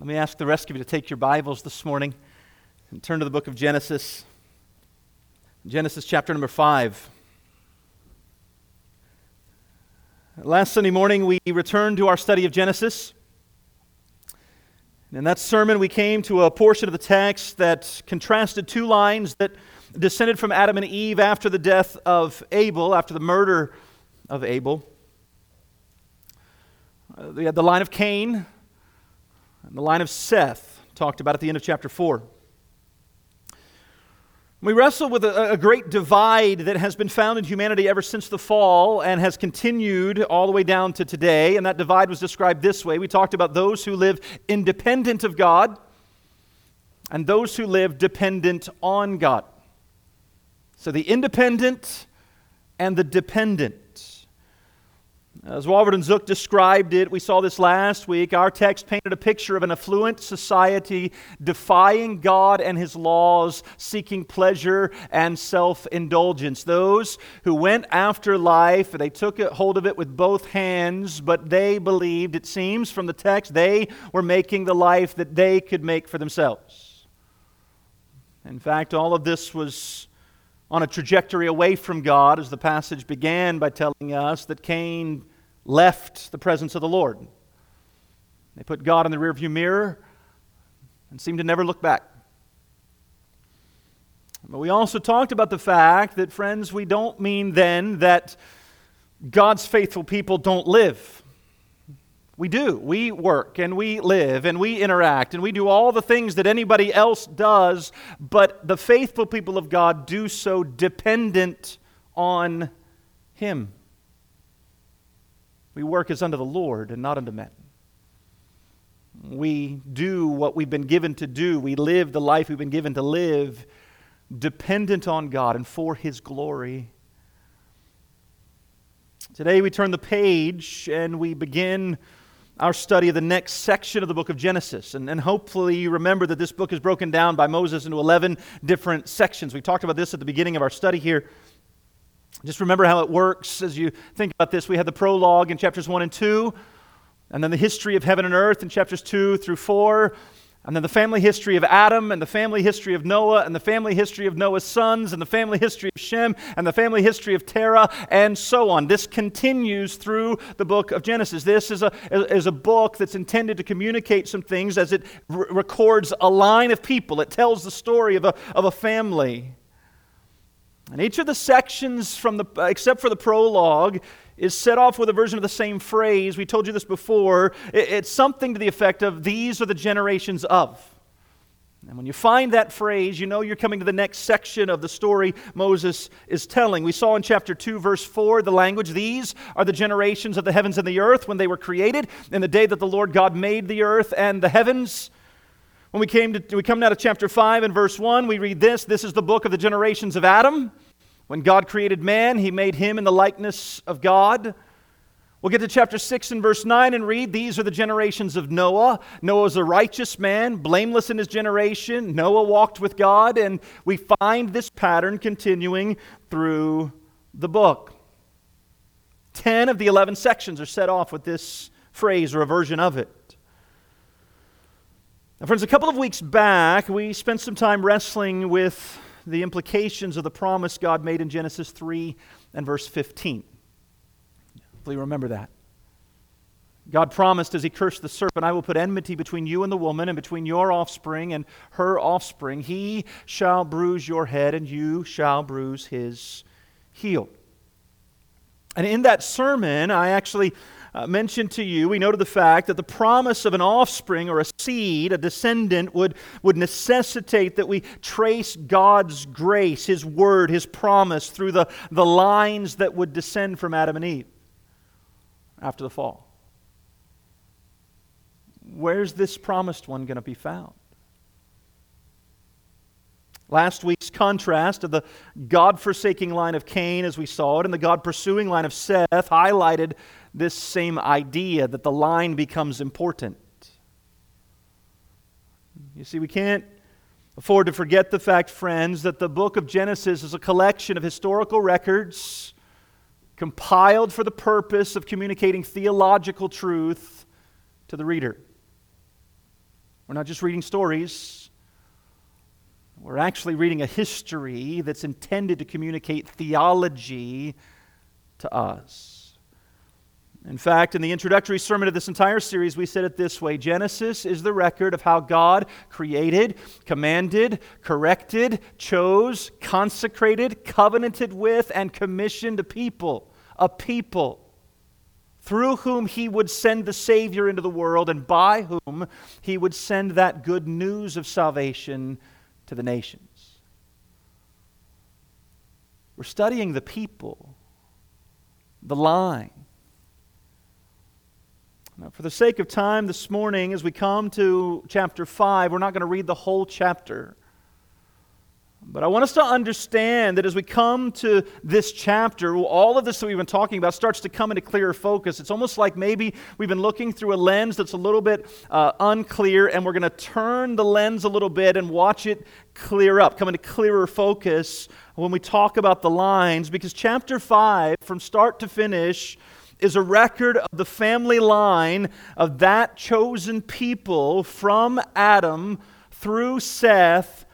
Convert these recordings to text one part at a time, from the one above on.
Let me ask the rest of you to take your Bibles this morning and turn to the book of Genesis. Genesis chapter number 5. Last Sunday morning, we returned to our study of Genesis. In that sermon, we came to a portion of the text that contrasted two lines that descended from Adam and Eve after the death of Abel, after the murder of Abel. Uh, we had the line of Cain, and the line of Seth, talked about at the end of chapter 4. We wrestle with a, a, great divide that has been found in humanity ever since the fall and has continued all the way down to today. And that divide was described this way. We talked about those who live independent of God and those who live dependent on God. So the independent and the dependent. As Walvoord Zuck described it, we saw this last week. Our text painted a picture of an affluent society defying God and his laws, seeking pleasure and self indulgence. Those who went after life, they took hold of it with both hands, but they believed, it seems from the text, they were making the life that they could make for themselves. In fact, all of this was on a trajectory away from God, as the passage began by telling us that Cain left the presence of the Lord. They put God in the rearview mirror and seemed to never look back. But we also talked about the fact that, friends, we don't mean then that God's faithful people don't live. We do. We work and we live and we interact and we do all the things that anybody else does, but the faithful people of God do so dependent on Him. We work as unto the Lord and not unto men. We do what we've been given to do. We live the life we've been given to live, dependent on God and for His glory. Today we turn the page and we begin our study of the next section of the book of Genesis. And, and hopefully you remember that this book is broken down by Moses into 11 different sections. We talked about this at the beginning of our study here. Just remember how it works as you think about this. We had the prologue in chapters 1 and 2, and then the history of heaven and earth in chapters 2 through 4, and then the family history of Adam, and the family history of Noah, and the family history of Noah's sons, and the family history of Shem, and the family history of Terah, and so on. This continues through the book of Genesis. This is a, is a book that's intended to communicate some things as it r- records a line of people. It tells the story of a, of a family. And each of the sections, from the, uh, except for the prologue, is set off with a version of the same phrase. We told you this before. It's something to the effect of, These are the generations of. And when you find that phrase, you know you're coming to the next section of the story Moses is telling. We saw in chapter 2, verse 4, the language These are the generations of the heavens and the earth when they were created, in the day that the Lord God made the earth and the heavens. When we came to we come now to chapter 5 and verse 1, we read this. This is the book of the generations of Adam. When God created man, he made him in the likeness of God. We'll get to chapter 6 and verse 9 and read These are the generations of Noah. Noah was a righteous man, blameless in his generation. Noah walked with God, and we find this pattern continuing through the book. Ten of the 11 sections are set off with this phrase or a version of it. Now, friends, a couple of weeks back, we spent some time wrestling with the implications of the promise God made in Genesis 3 and verse 15. Hopefully, remember that. God promised as he cursed the serpent, I will put enmity between you and the woman, and between your offspring and her offspring. He shall bruise your head, and you shall bruise his heel. And in that sermon, I actually uh, mentioned to you, we noted the fact that the promise of an offspring or a seed, a descendant, would, would necessitate that we trace God's grace, His word, His promise through the, the lines that would descend from Adam and Eve after the fall. Where's this promised one going to be found? Last week's contrast of the God forsaking line of Cain, as we saw it, and the God pursuing line of Seth highlighted this same idea that the line becomes important. You see, we can't afford to forget the fact, friends, that the book of Genesis is a collection of historical records compiled for the purpose of communicating theological truth to the reader. We're not just reading stories, we're actually reading a history that's intended to communicate theology to us. In fact, in the introductory sermon of this entire series, we said it this way Genesis is the record of how God created, commanded, corrected, chose, consecrated, covenanted with, and commissioned a people. A people through whom he would send the Savior into the world and by whom he would send that good news of salvation to the nations. We're studying the people, the line now, for the sake of time this morning, as we come to chapter 5, we're not going to read the whole chapter. But I want us to understand that as we come to this chapter, all of this that we've been talking about starts to come into clearer focus. It's almost like maybe we've been looking through a lens that's a little bit uh, unclear, and we're going to turn the lens a little bit and watch it clear up, come into clearer focus when we talk about the lines. Because chapter 5, from start to finish, is a record of the family line of that chosen people from Adam through Seth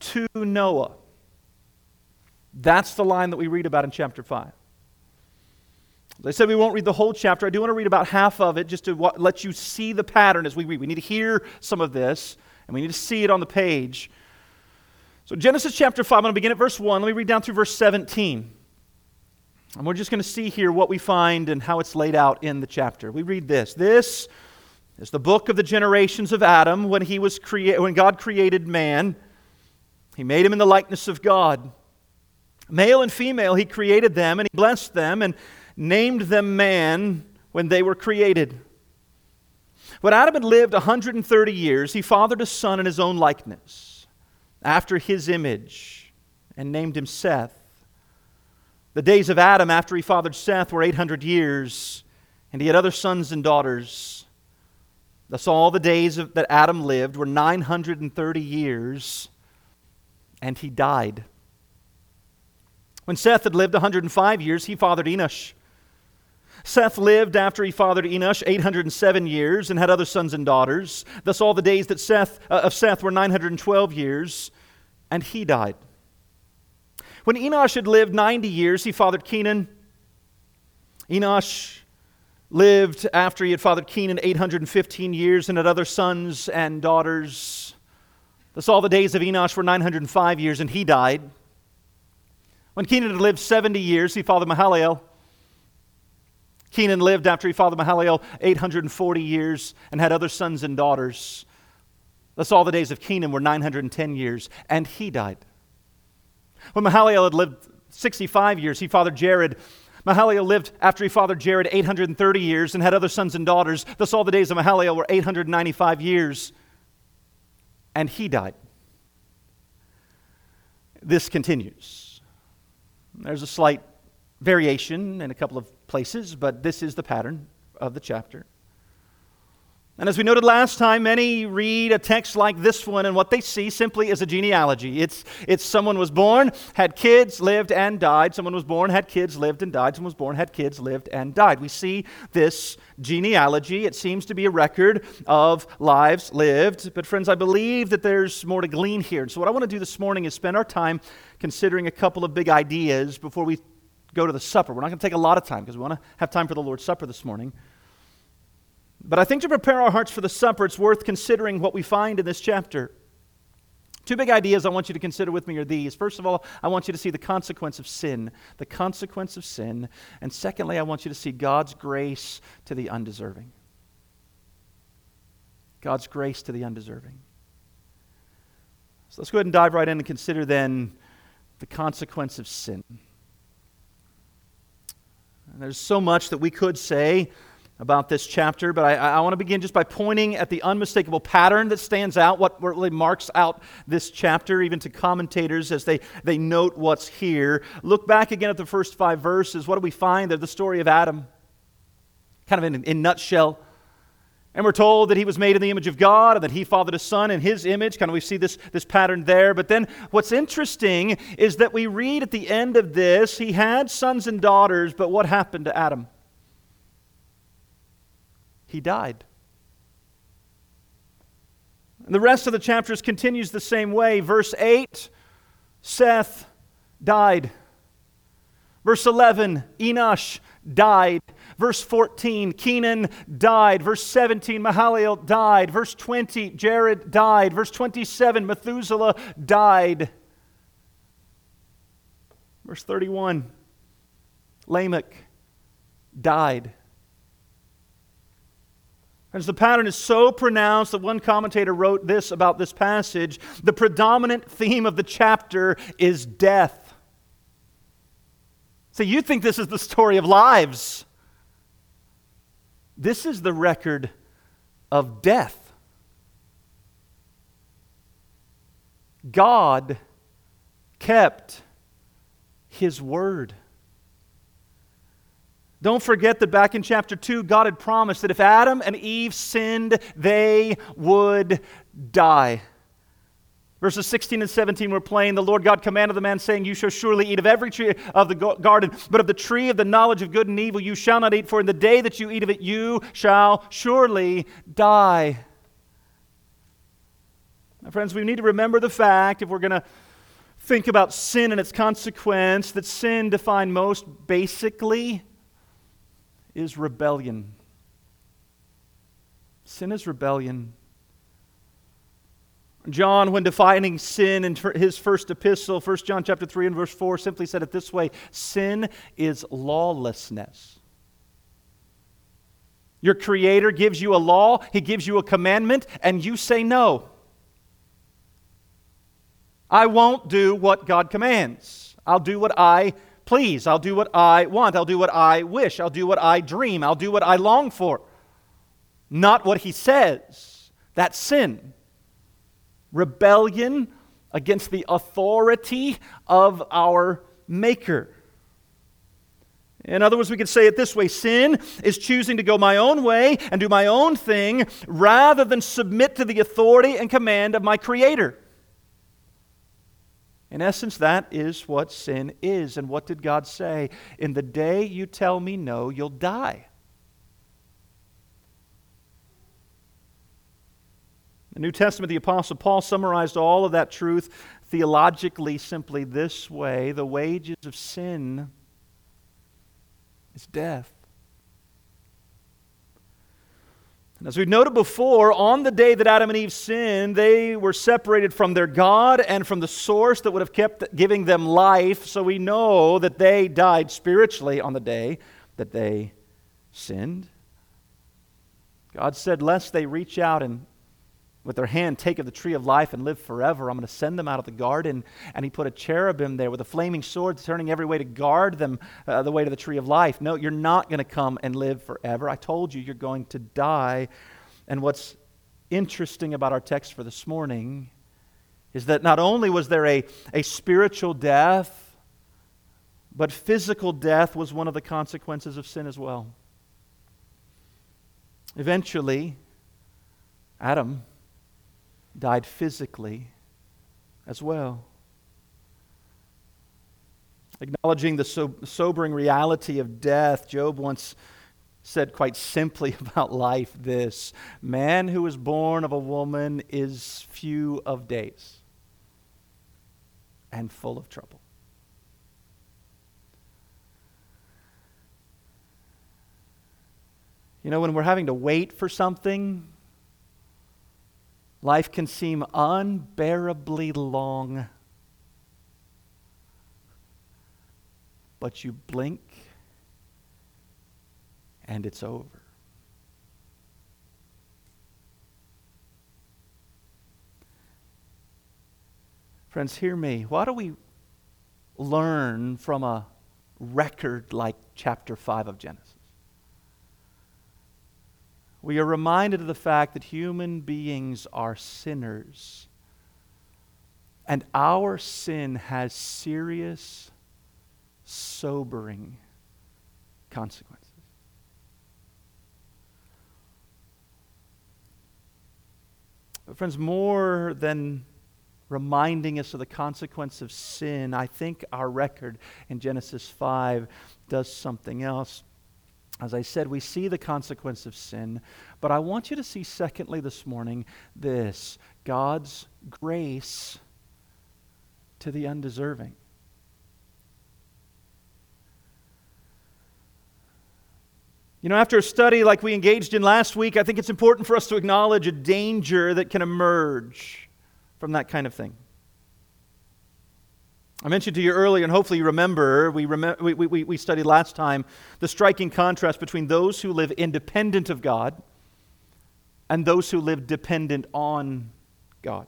to Noah. That's the line that we read about in chapter 5. As I said, we won't read the whole chapter. I do want to read about half of it just to let you see the pattern as we read. We need to hear some of this, and we need to see it on the page. So, Genesis chapter 5, I'm going to begin at verse 1. Let me read down through verse 17. And we're just going to see here what we find and how it's laid out in the chapter. We read this. This is the book of the generations of Adam when he was crea- when God created man. He made him in the likeness of God. Male and female he created them and he blessed them and named them man when they were created. When Adam had lived 130 years, he fathered a son in his own likeness, after his image, and named him Seth. The days of Adam after he fathered Seth were 800 years, and he had other sons and daughters. Thus, all the days of, that Adam lived were 930 years, and he died. When Seth had lived 105 years, he fathered Enosh. Seth lived after he fathered Enosh 807 years and had other sons and daughters. Thus, all the days that Seth, uh, of Seth were 912 years, and he died. When Enosh had lived 90 years, he fathered Kenan. Enosh lived after he had fathered Kenan 815 years and had other sons and daughters. Thus, all the days of Enosh were 905 years, and he died. When Kenan had lived 70 years, he fathered Mahalalel. Kenan lived after he fathered Mahalalel 840 years and had other sons and daughters. Thus, all the days of Kenan were 910 years, and he died. When Mahalalel had lived 65 years, he fathered Jared. Mahalalel lived after he fathered Jared 830 years and had other sons and daughters. Thus, all the days of Mahalalel were 895 years, and he died. This continues. There's a slight variation in a couple of places, but this is the pattern of the chapter. And as we noted last time, many read a text like this one, and what they see simply is a genealogy. It's, it's someone was born, had kids, lived, and died. Someone was born, had kids, lived, and died. Someone was born, had kids, lived, and died. We see this genealogy. It seems to be a record of lives lived. But, friends, I believe that there's more to glean here. So, what I want to do this morning is spend our time considering a couple of big ideas before we go to the supper. We're not going to take a lot of time because we want to have time for the Lord's Supper this morning. But I think to prepare our hearts for the supper, it's worth considering what we find in this chapter. Two big ideas I want you to consider with me are these. First of all, I want you to see the consequence of sin, the consequence of sin. And secondly, I want you to see God's grace to the undeserving. God's grace to the undeserving. So let's go ahead and dive right in and consider then the consequence of sin. And there's so much that we could say about this chapter, but I, I want to begin just by pointing at the unmistakable pattern that stands out, what really marks out this chapter, even to commentators as they, they note what's here. Look back again at the first five verses. What do we find there? The story of Adam, kind of in, in nutshell. And we're told that he was made in the image of God and that he fathered a son in his image. Kind of we see this, this pattern there. But then what's interesting is that we read at the end of this, he had sons and daughters, but what happened to Adam? He died. And the rest of the chapters continues the same way. Verse 8, Seth died. Verse 11, Enosh died. Verse 14, Kenan died. Verse 17, Mahalalel died. Verse 20, Jared died. Verse 27, Methuselah died. Verse 31, Lamech died. As the pattern is so pronounced that one commentator wrote this about this passage the predominant theme of the chapter is death. So you think this is the story of lives. This is the record of death. God kept his word. Don't forget that back in chapter 2, God had promised that if Adam and Eve sinned, they would die. Verses 16 and 17 were plain. The Lord God commanded the man, saying, You shall surely eat of every tree of the garden, but of the tree of the knowledge of good and evil you shall not eat, for in the day that you eat of it you shall surely die. My friends, we need to remember the fact, if we're going to think about sin and its consequence, that sin, defined most basically, is rebellion. Sin is rebellion. John, when defining sin in his first epistle, 1 John chapter 3 and verse 4, simply said it this way sin is lawlessness. Your Creator gives you a law, He gives you a commandment, and you say no. I won't do what God commands. I'll do what I please. I'll do what I want. I'll do what I wish. I'll do what I dream. I'll do what I long for. Not what He says. That's sin rebellion against the authority of our Maker. In other words, we could say it this way sin is choosing to go my own way and do my own thing rather than submit to the authority and command of my Creator. In essence, that is what sin is. And what did God say? In the day you tell me no, you'll die. The New Testament, the Apostle Paul summarized all of that truth theologically simply this way the wages of sin is death. And as we've noted before, on the day that Adam and Eve sinned, they were separated from their God and from the source that would have kept giving them life. So we know that they died spiritually on the day that they sinned. God said, Lest they reach out and with their hand take of the tree of life and live forever. I'm going to send them out of the garden. And he put a cherubim there with a flaming sword turning every way to guard them uh, the way to the tree of life. No, you're not going to come and live forever. I told you you're going to die. And what's interesting about our text for this morning is that not only was there a, a spiritual death, but physical death was one of the consequences of sin as well. Eventually, Adam died physically as well. Acknowledging the so- sobering reality of death, Job once said quite simply about life this Man who is born of a woman is few of days and full of trouble. You know, when we're having to wait for something, Life can seem unbearably long, but you blink and it's over. Friends, hear me. Why do we learn from a record like chapter 5 of Genesis? We are reminded of the fact that human beings are sinners. And our sin has serious, sobering consequences. But friends, more than reminding us of the consequence of sin, I think our record in Genesis 5 does something else. As I said, we see the consequence of sin, but I want you to see, secondly, this morning, this God's grace to the undeserving. You know, after a study like we engaged in last week, I think it's important for us to acknowledge a danger that can emerge from that kind of thing. I mentioned to you earlier, and hopefully you remember, we, rem- we, we, we studied last time the striking contrast between those who live independent of God and those who live dependent on God.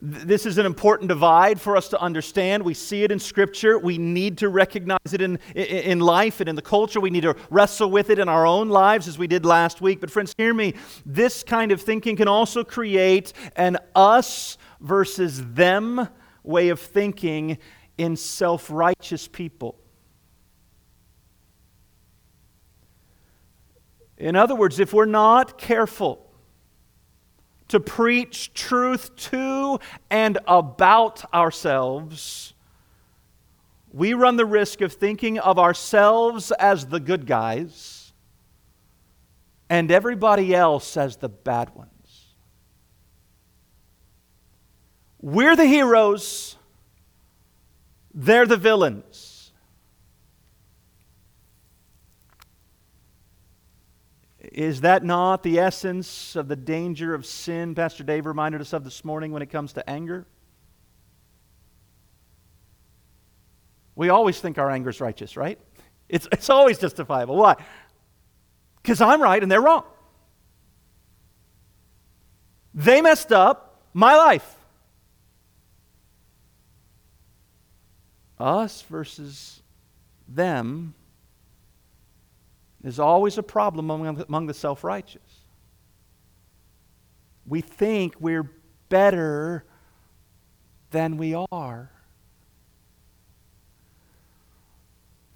This is an important divide for us to understand. We see it in Scripture. We need to recognize it in, in life and in the culture. We need to wrestle with it in our own lives as we did last week. But, friends, hear me. This kind of thinking can also create an us versus them way of thinking in self righteous people. In other words, if we're not careful, to preach truth to and about ourselves, we run the risk of thinking of ourselves as the good guys and everybody else as the bad ones. We're the heroes, they're the villains. Is that not the essence of the danger of sin Pastor Dave reminded us of this morning when it comes to anger? We always think our anger is righteous, right? It's, it's always justifiable. Why? Because I'm right and they're wrong. They messed up my life. Us versus them is always a problem among, among the self righteous. We think we're better than we are.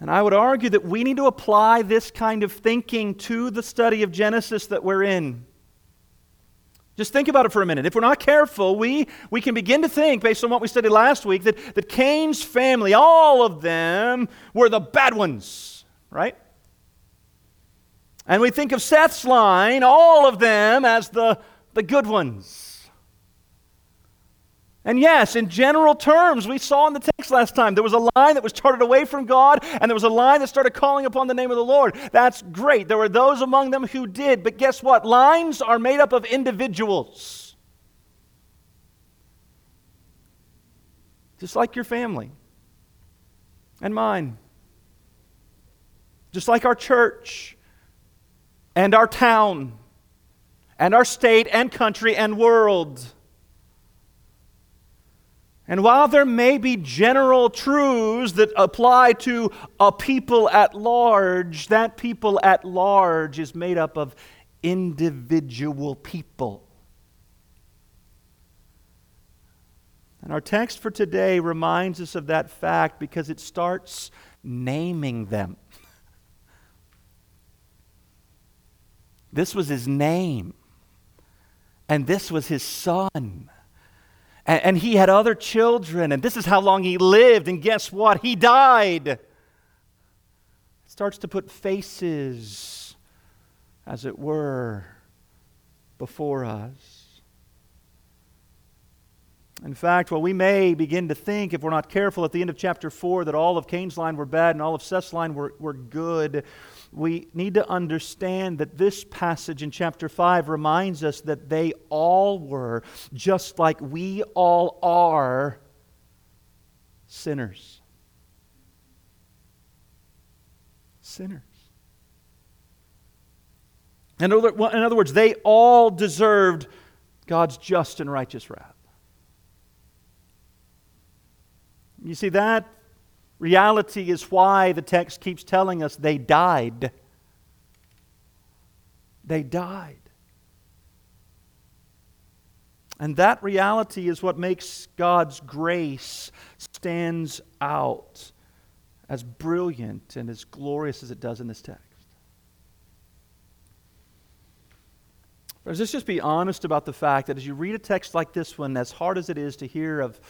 And I would argue that we need to apply this kind of thinking to the study of Genesis that we're in. Just think about it for a minute. If we're not careful, we, we can begin to think, based on what we studied last week, that, that Cain's family, all of them, were the bad ones, right? And we think of Seth's line, all of them, as the, the good ones. And yes, in general terms, we saw in the text last time, there was a line that was started away from God, and there was a line that started calling upon the name of the Lord. That's great. There were those among them who did. But guess what? Lines are made up of individuals. Just like your family and mine. Just like our church and our town and our state and country and world. And while there may be general truths that apply to a people at large, that people at large is made up of individual people. And our text for today reminds us of that fact because it starts naming them. This was his name. And this was his son. And, and, he had other children. And this is how long he lived. And guess what? He died. It starts to put faces, as it were, before us. In fact, while we may begin to think, if we're not careful, at the end of chapter 4, that all of Cain's line were bad and all of Seth's line were, were good, we need to understand that this passage in chapter 5 reminds us that they all were, just like we all are, sinners. Sinners. In other, in other words, they all deserved God's just and righteous wrath. You see, that reality is why the text keeps telling us they died. They died. And that reality is what makes God's grace stands out as brilliant and as glorious as it does in this text. let's just be honest about the fact that as you read a text like this one, as hard as it is to hear of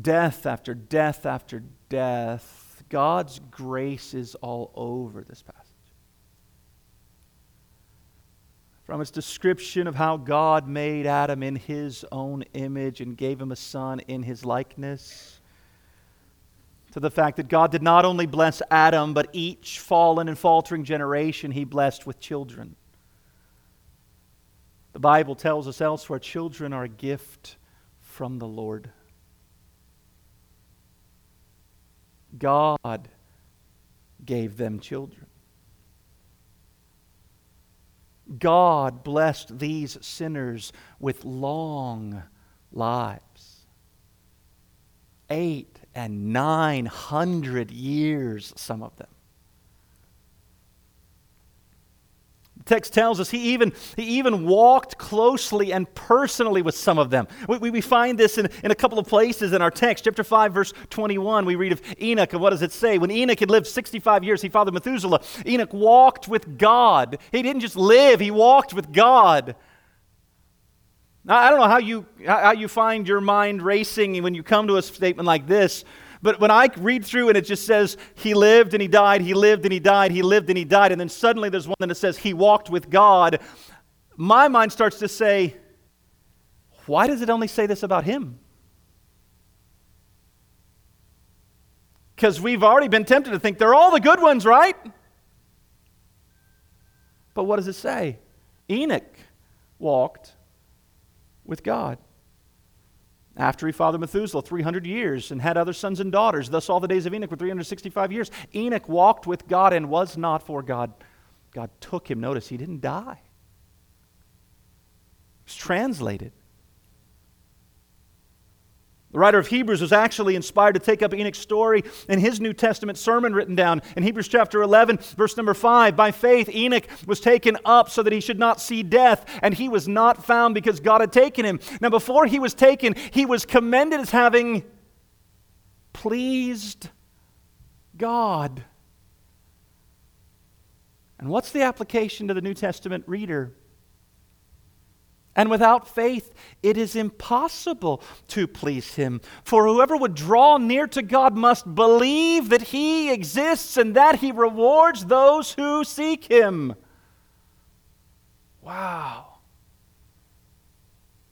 death after death after death, God's grace is all over this passage. From its description of how God made Adam in his own image and gave him a son in his likeness, to the fact that God did not only bless Adam, but each fallen and faltering generation he blessed with children. The Bible tells us elsewhere children are a gift from the Lord. God gave them children. God blessed these sinners with long lives. Eight and nine hundred years, some of them. The text tells us he even, he even walked closely and personally with some of them. We, we, we find this in, in a couple of places in our text. Chapter 5, verse 21, we read of Enoch, and what does it say? When Enoch had lived 65 years, he fathered Methuselah. Enoch walked with God. He didn't just live, he walked with God. Now, I don't know how you, how you find your mind racing when you come to a statement like this, but when I read through and it just says, He lived and He died, He lived and He died, He lived and He died, and then suddenly there's one that says, He walked with God, my mind starts to say, Why does it only say this about Him? Because we've already been tempted to think they're all the good ones, right? But what does it say? Enoch walked with God after he fathered Methuselah 300 years and had other sons and daughters. Thus, all the days of Enoch were 365 years. Enoch walked with God and was not, for God, God took him. Notice he didn't die. It's translated. The writer of Hebrews was actually inspired to take up Enoch's story in his New Testament sermon written down in Hebrews chapter 11, verse number 5. By faith, Enoch was taken up so that he should not see death, and he was not found because God had taken him. Now, before he was taken, he was commended as having pleased God. And what's the application to the New Testament reader? And without faith, it is impossible to please him. For whoever would draw near to God must believe that he exists and that he rewards those who seek him. Wow.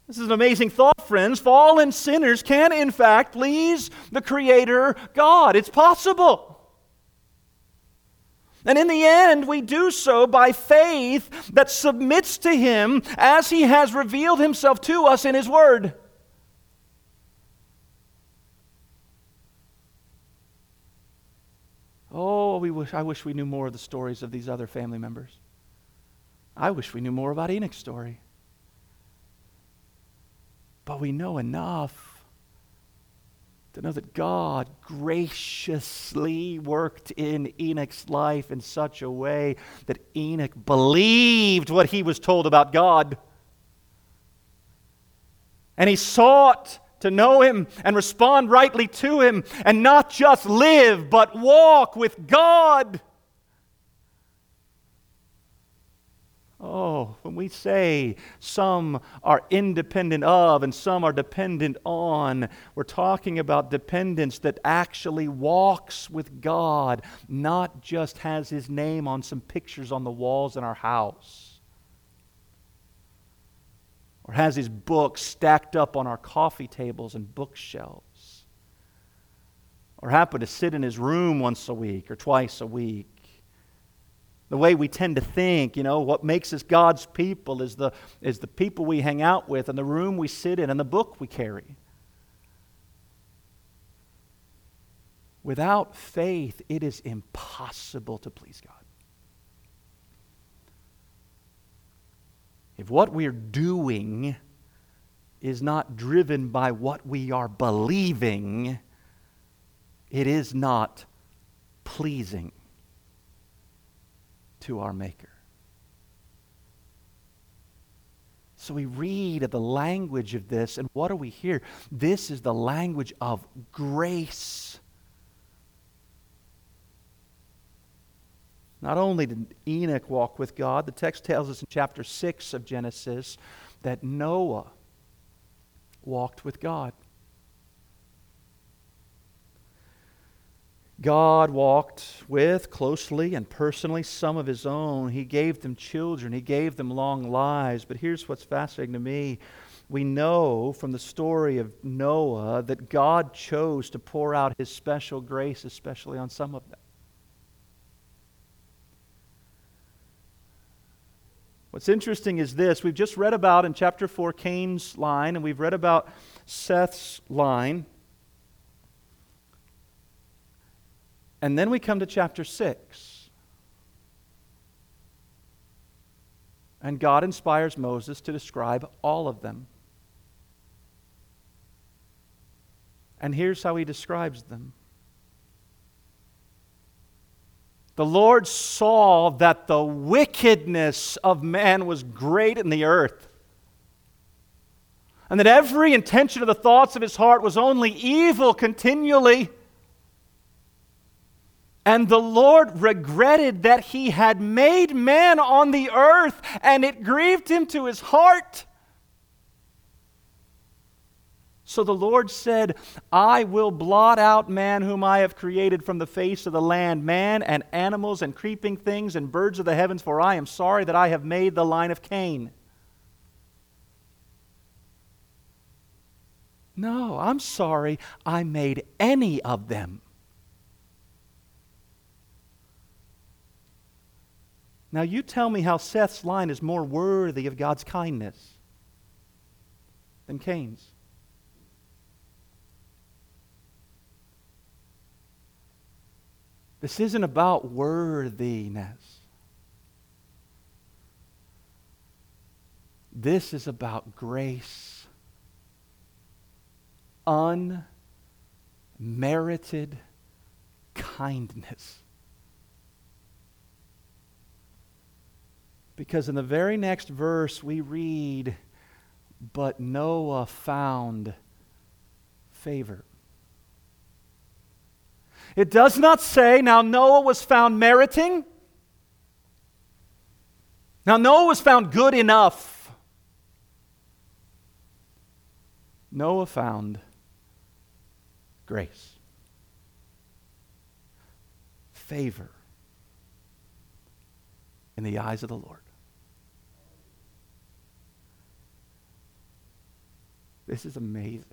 This is an amazing thought, friends. Fallen sinners can, in fact, please the Creator God. It's possible. And in the end, we do so by faith that submits to Him as He has revealed Himself to us in His Word. Oh, we wish, I wish we knew more of the stories of these other family members. I wish we knew more about Enoch's story. But we know enough to know that God graciously worked in Enoch's life in such a way that Enoch believed what he was told about God. And he sought to know him and respond rightly to him and not just live, but walk with God. Oh, when we say some are independent of and some are dependent on, we're talking about dependence that actually walks with God, not just has his name on some pictures on the walls in our house, or has his books stacked up on our coffee tables and bookshelves, or happen to sit in his room once a week or twice a week the way we tend to think, you know, what makes us God's people is the, is the people we hang out with and the room we sit in and the book we carry. Without faith, it is impossible to please God. If what we're doing is not driven by what we are believing, it is not pleasing to our Maker. So we read of the language of this, and what do we hear? This is the language of grace. Not only did Enoch walk with God, the text tells us in chapter 6 of Genesis that Noah walked with God. God walked with closely and personally some of his own. He gave them children, he gave them long lives. But here's what's fascinating to me. We know from the story of Noah that God chose to pour out his special grace, especially on some of them. What's interesting is this we've just read about in chapter 4 Cain's line, and we've read about Seth's line. And then we come to chapter 6. And God inspires Moses to describe all of them. And here's how he describes them The Lord saw that the wickedness of man was great in the earth, and that every intention of the thoughts of his heart was only evil continually. And the Lord regretted that he had made man on the earth, and it grieved him to his heart. So the Lord said, I will blot out man whom I have created from the face of the land, man and animals and creeping things and birds of the heavens, for I am sorry that I have made the line of Cain. No, I'm sorry I made any of them. Now, you tell me how Seth's line is more worthy of God's kindness than Cain's. This isn't about worthiness. This is about grace. Unmerited kindness. Because in the very next verse we read, But Noah found favor. It does not say, Now Noah was found meriting. Now Noah was found good enough. Noah found grace, favor in the eyes of the Lord. This is amazing.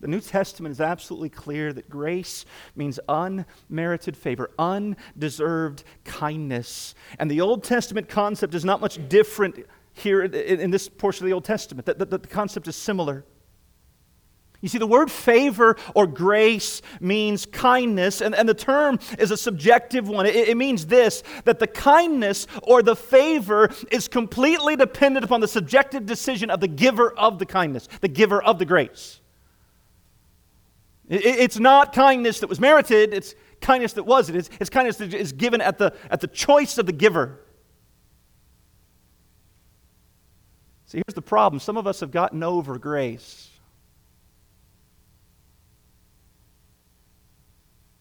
The New Testament is absolutely clear that grace means unmerited favor, undeserved kindness. And the Old Testament concept is not much different here in this portion of the Old Testament. The, the concept is similar. You see, the word favor or grace means kindness, and, and the term is a subjective one. It, it means this that the kindness or the favor is completely dependent upon the subjective decision of the giver of the kindness, the giver of the grace. It's not kindness that was merited, it's kindness that wasn't. It's, it's kindness that is given at the, at the choice of the giver. See, here's the problem some of us have gotten over grace.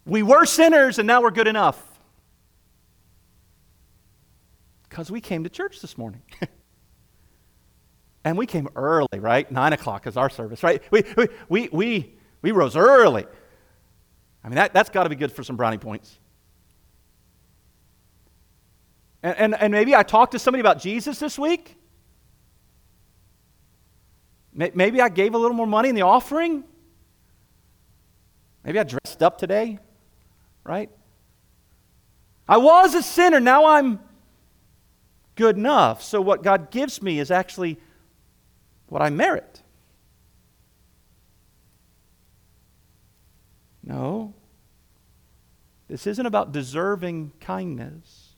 We were sinners and now we're good enough. Because we came to church this morning. and we came early, right? Nine o'clock is our service, right? We, we, we, we rose early. I mean, that, that's got to be good for some brownie points. And, and, and maybe I talked to somebody about Jesus this week. Maybe I gave a little more money in the offering. Maybe I dressed up today, right? I was a sinner, now I'm good enough. So, what God gives me is actually what I merit. No. This isn't about deserving kindness.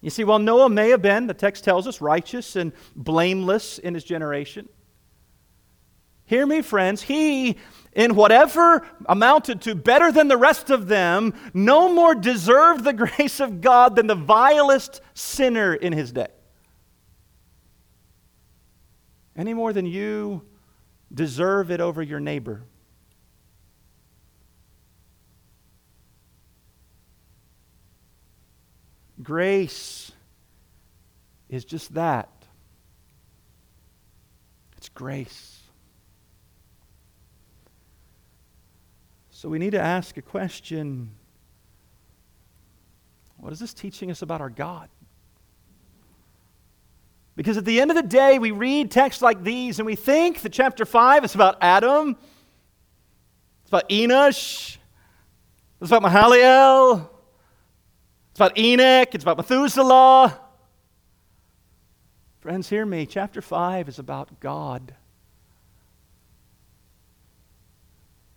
You see, while Noah may have been, the text tells us, righteous and blameless in his generation, hear me, friends, he, in whatever amounted to better than the rest of them, no more deserved the grace of God than the vilest sinner in his day. Any more than you deserve it over your neighbor. Grace is just that it's grace. So we need to ask a question What is this teaching us about our God? Because at the end of the day, we read texts like these and we think that chapter 5 is about Adam, it's about Enosh, it's about Mahalalel, it's about Enoch, it's about Methuselah. Friends, hear me. Chapter 5 is about God.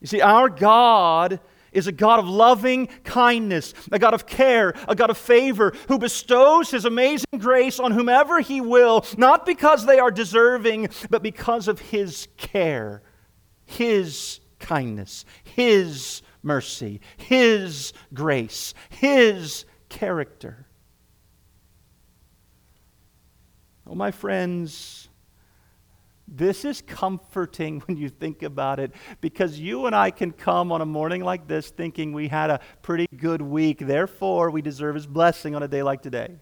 You see, our God is a God of loving kindness, a God of care, a God of favor, who bestows His amazing grace on whomever He will, not because they are deserving, but because of His care, His kindness, His mercy, His grace, His character. Oh, my friends, this is comforting when you think about it because you and I can come on a morning like this thinking we had a pretty good week, therefore, we deserve His blessing on a day like today.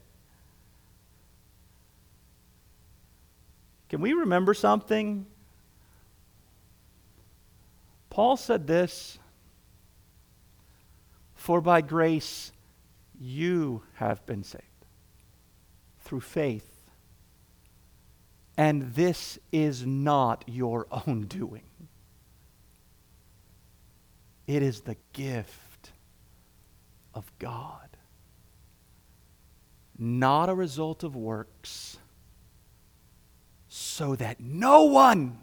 Can we remember something? Paul said this For by grace you have been saved through faith and this is not your own doing. It is the gift of God, not a result of works, so that no one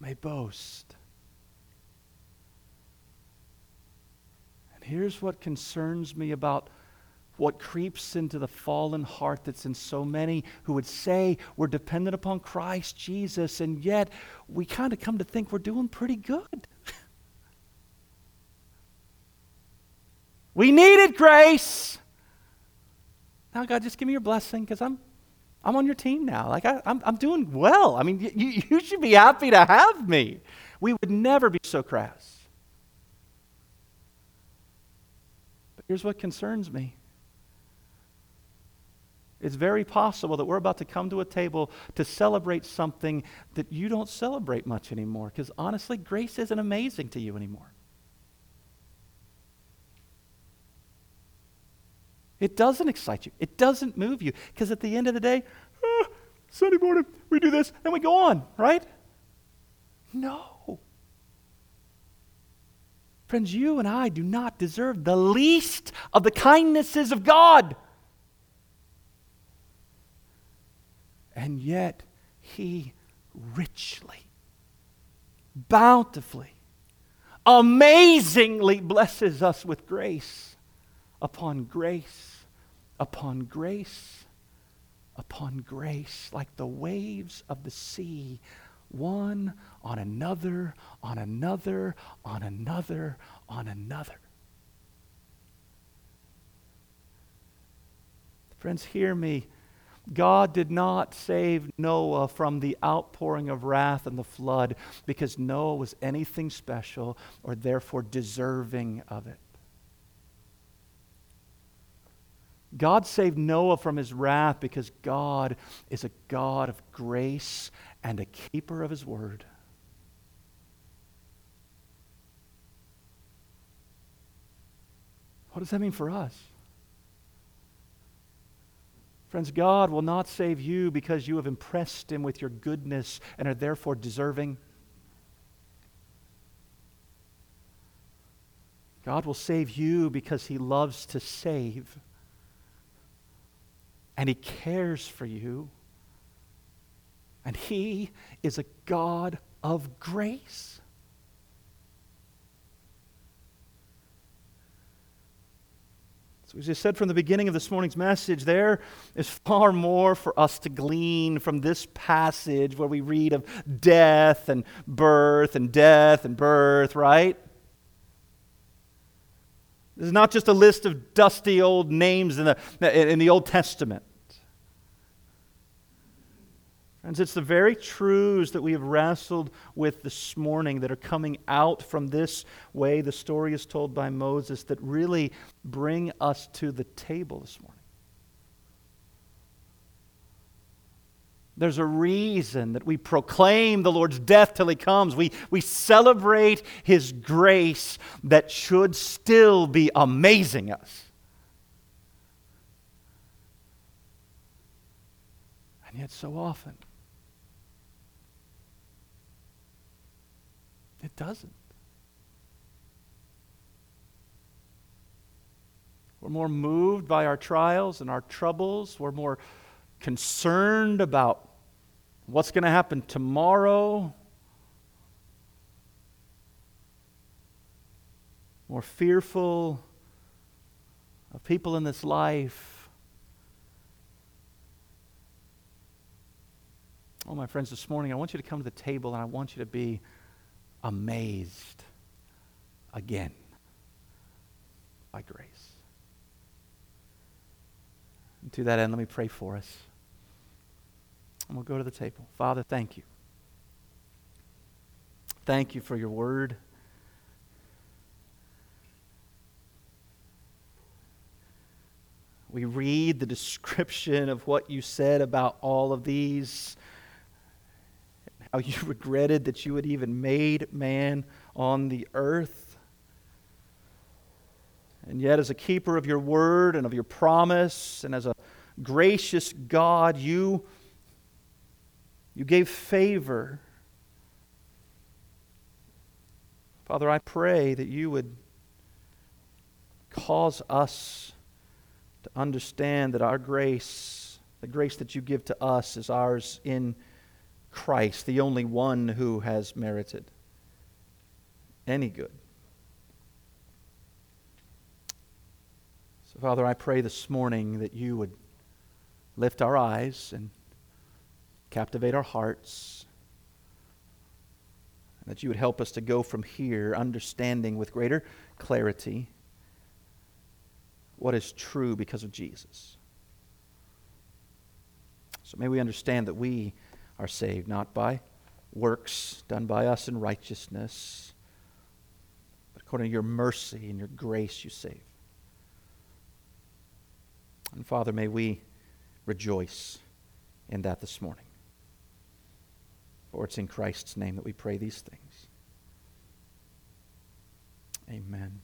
may boast. And here's what concerns me about what creeps into the fallen heart that's in so many who would say we're dependent upon Christ Jesus, and yet we kind of come to think we're doing pretty good. we needed grace. Now, God, just give me your blessing because I'm, I'm on your team now. Like, I, I'm, I'm doing well. I mean, you, you should be happy to have me. We would never be so crass. But here's what concerns me it's very possible that we're about to come to a table to celebrate something that you don't celebrate much anymore because honestly, grace isn't amazing to you anymore. It doesn't excite you, it doesn't move you because at the end of the day, oh, Sunday morning, we do this and we go on, right? No. Friends, you and I do not deserve the least of the kindnesses of God. And yet, He richly, bountifully, amazingly blesses us with grace upon grace upon grace upon grace, like the waves of the sea, one on another, on another, on another, on another. Friends, hear me. God did not save Noah from the outpouring of wrath and the flood because Noah was anything special or therefore deserving of it. God saved Noah from his wrath because God is a God of grace and a keeper of his word. What does that mean for us? Friends, God will not save you because you have impressed him with your goodness and are therefore deserving. God will save you because he loves to save. And he cares for you. And he is a God of grace. As I said from the beginning of this morning's message, there is far more for us to glean from this passage where we read of death and birth and death and birth, right? This is not just a list of dusty old names in the, in the Old Testament. Friends, it's the very truths that we have wrestled with this morning that are coming out from this way the story is told by Moses that really bring us to the table this morning. There's a reason that we proclaim the Lord's death till He comes. We, we celebrate His grace that should still be amazing us. And yet, so often, it doesn't. We're more moved by our trials and our troubles. We're more concerned about what's going to happen tomorrow. More fearful of people in this life. Oh, my friends, this morning I want you to come to the table and I want you to be amazed again by grace. And to that end, let me pray for us. And we'll go to the table. Father, thank you. Thank you for your word. We read the description of what you said about all of these, how you regretted that you had even made man on the earth. And yet, as a keeper of your word and of your promise, and as a gracious God, you, you gave favor. Father, I pray that you would cause us to understand that our grace, the grace that you give to us, is ours in Christ, the only one who has merited any good. So, Father, I pray this morning that you would lift our eyes and captivate our hearts, and that you would help us to go from here understanding with greater clarity what is true because of Jesus. So may we understand that we are saved not by works done by us in righteousness, but according to your mercy and your grace you save. And Father, may we rejoice in that this morning. For it's in Christ's name that we pray these things. Amen.